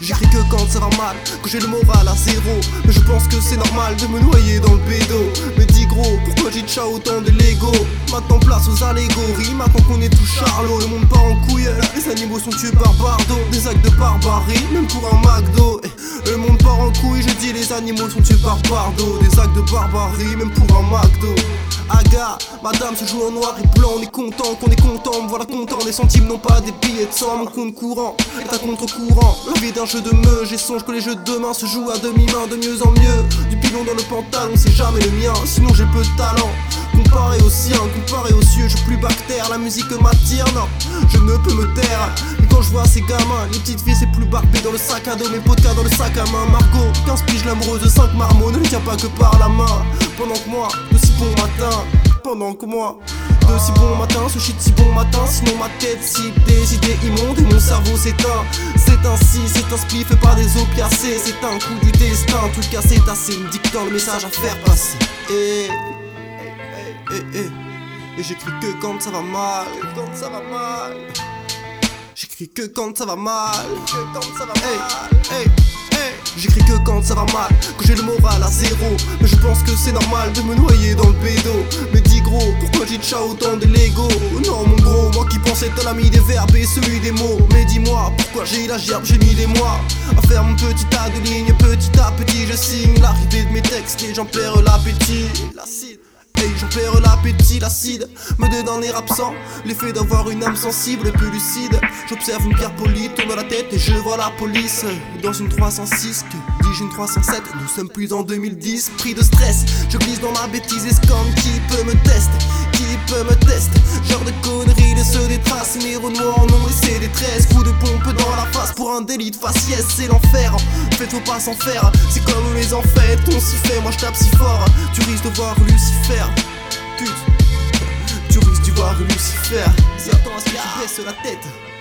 J'écris que quand ça va mal, que j'ai le moral à zéro. Mais je pense que c'est normal de me noyer dans le bédo Mais dis gros, pourquoi j'ai déjà autant de Lego? Maintenant place aux allégories, maintenant qu'on est tout charlot Le monde part en couille, les animaux sont tués par bardo Des actes de barbarie, même pour un McDo. Eh, Le monde part en couille, je dis les animaux sont tués par bardo Des actes de barbarie, même pour un McDo Aga, madame se joue en noir et blanc, on est content qu'on est content, me voilà content, les centimes non pas des billets de sang, mon compte courant est à contre-courant, la vie d'un jeu de meuf, j'ai songe que les jeux de demain se jouent à demi-main, de mieux en mieux, du pilon dans le pantalon, c'est jamais le mien, sinon j'ai peu de talent, comparé au sien, comparé aux cieux, je plus bactère, la musique m'attire, non, je ne peux me taire, et quand je vois ces gamins, les petites filles c'est plus barbé dans le sac à dos, mes podcasts dans le sac à main, Margot, 15 piges l'amoureuse de 5 marmots, ne tient pas que par la main, pendant que moi, de si bon matin, pendant que moi, de si bon matin, ce shit si bon matin, sinon ma tête si des idées immondes et mon cerveau s'éteint. C'est ainsi, c'est un spliff fait par des opiacés, c'est un coup du destin, tout cassé, assez me dictant le message à faire passer. Et, et, et, et, et j'écris que quand ça va mal, quand ça va mal. J'écris que quand ça va mal, que quand ça va mal. Hey, hey, J'écris que quand ça va mal, que j'ai le moral à zéro. Mais je pense que c'est normal de me noyer dans le bédo. Mais dis gros, pourquoi j'ai déjà autant de Lego? Non, mon gros, moi qui pensais être l'ami des verbes et celui des mots. Mais dis-moi, pourquoi j'ai la gerbe, j'ai mis des mois à faire mon petit tas de lignes. Petit à petit, je signe l'arrivée de mes textes et j'en perds l'appétit. J'en perds l'appétit, l'acide me donne absent. L'effet d'avoir une âme sensible et plus lucide. J'observe une pierre polie, tourne la tête et je vois la police. Dans une 306, que dis-je une 307 Nous sommes plus en 2010, pris de stress. Je glisse dans ma bêtise et scanne qui peut me tester? Qui peut me tester? Genre de conneries, de ceux des traces. Mes noirs en ont laissé des tresses. De dans la face pour un délit de faciès, c'est l'enfer. Faites faut pas s'en faire, c'est comme les enfêtes. On s'y fait, moi je tape si fort. Tu risques de voir Lucifer. Tu risques d'y voir Lucifer. Si attends à ce que tu baisses la tête.